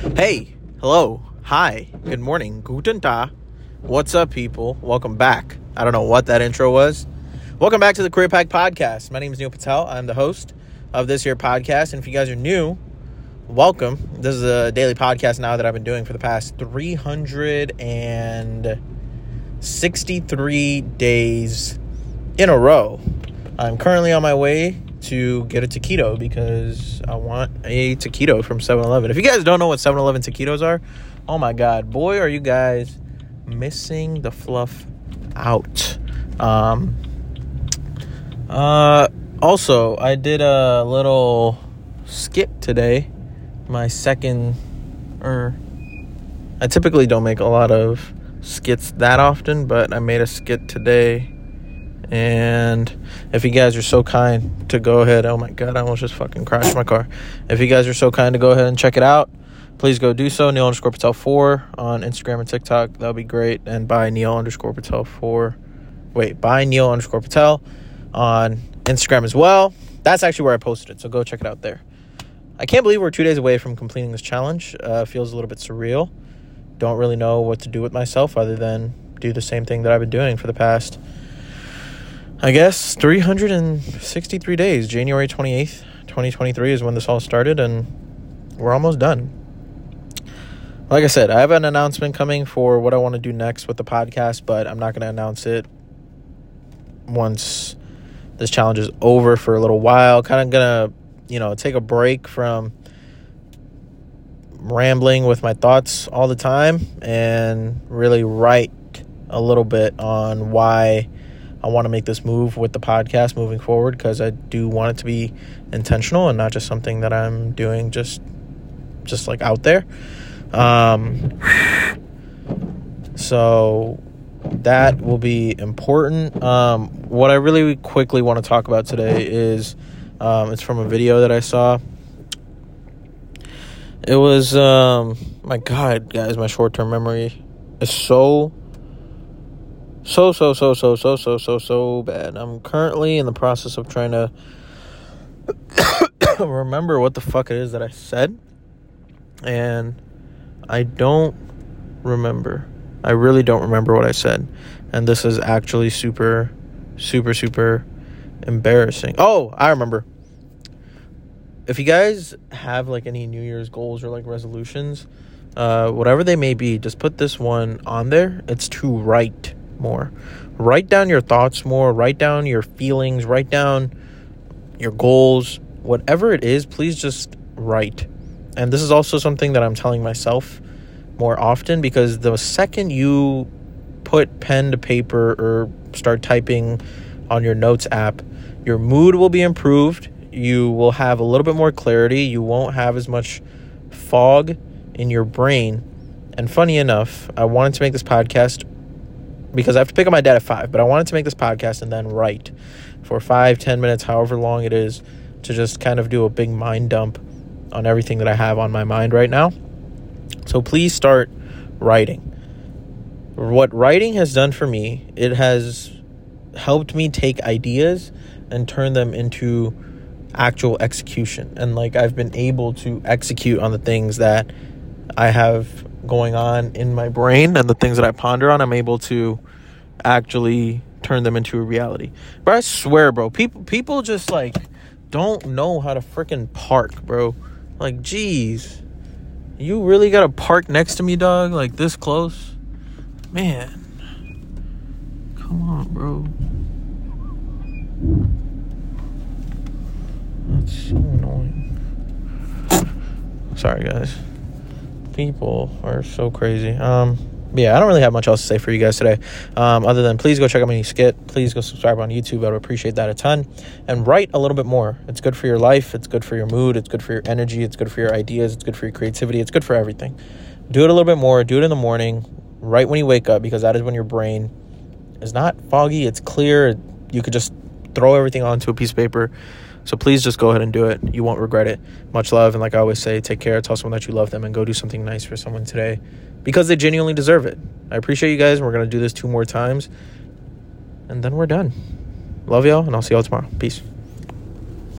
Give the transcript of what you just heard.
Hey, hello, hi, good morning, guten tag. What's up, people? Welcome back. I don't know what that intro was. Welcome back to the Career Pack Podcast. My name is Neil Patel. I'm the host of this here podcast. And if you guys are new, welcome. This is a daily podcast now that I've been doing for the past 363 days in a row. I'm currently on my way to get a taquito because I want a taquito from 7-Eleven. If you guys don't know what 7-Eleven taquitos are, oh my god, boy, are you guys missing the fluff out. Um, uh, also, I did a little skit today. My second, or I typically don't make a lot of skits that often, but I made a skit today and if you guys are so kind to go ahead, oh my god, I almost just fucking crashed my car. If you guys are so kind to go ahead and check it out, please go do so. Neil underscore Patel 4 on Instagram and TikTok. That would be great. And by Neil underscore Patel 4. Wait, by Neil underscore Patel on Instagram as well. That's actually where I posted it. So go check it out there. I can't believe we're two days away from completing this challenge. Uh, feels a little bit surreal. Don't really know what to do with myself other than do the same thing that I've been doing for the past I guess 363 days. January 28th, 2023 is when this all started, and we're almost done. Like I said, I have an announcement coming for what I want to do next with the podcast, but I'm not going to announce it once this challenge is over for a little while. Kind of going to, you know, take a break from rambling with my thoughts all the time and really write a little bit on why I want to make this move with the podcast moving forward because I do want it to be intentional and not just something that I'm doing just just like out there. Um, so that will be important. Um, what I really quickly want to talk about today is um, it's from a video that I saw. It was um, my God, guys, my short term memory is so so, so, so, so, so, so, so, so bad. I'm currently in the process of trying to remember what the fuck it is that I said. And I don't remember. I really don't remember what I said. And this is actually super, super, super embarrassing. Oh, I remember. If you guys have like any New Year's goals or like resolutions, uh, whatever they may be, just put this one on there. It's to write more. Write down your thoughts more, write down your feelings, write down your goals, whatever it is, please just write. And this is also something that I'm telling myself more often because the second you put pen to paper or start typing on your notes app, your mood will be improved. You will have a little bit more clarity. You won't have as much fog in your brain. And funny enough, I wanted to make this podcast because I have to pick up my dad at five, but I wanted to make this podcast and then write for five, ten minutes, however long it is, to just kind of do a big mind dump on everything that I have on my mind right now. So please start writing. What writing has done for me, it has helped me take ideas and turn them into actual execution. And like I've been able to execute on the things that I have going on in my brain and the things that I ponder on, I'm able to actually turn them into a reality. But I swear, bro, people people just like don't know how to freaking park, bro. Like, jeez. You really got to park next to me, dog? Like this close? Man. Come on, bro. That's so annoying. Sorry, guys people are so crazy. Um, yeah, I don't really have much else to say for you guys today, um, other than please go check out my skit. Please go subscribe on YouTube. I would appreciate that a ton. And write a little bit more. It's good for your life. It's good for your mood. It's good for your energy. It's good for your ideas. It's good for your creativity. It's good for everything. Do it a little bit more. Do it in the morning, right when you wake up, because that is when your brain is not foggy. It's clear. You could just throw everything onto a piece of paper so please just go ahead and do it. You won't regret it. Much love. And like I always say, take care. Tell someone that you love them and go do something nice for someone today because they genuinely deserve it. I appreciate you guys. We're going to do this two more times and then we're done. Love y'all, and I'll see y'all tomorrow. Peace.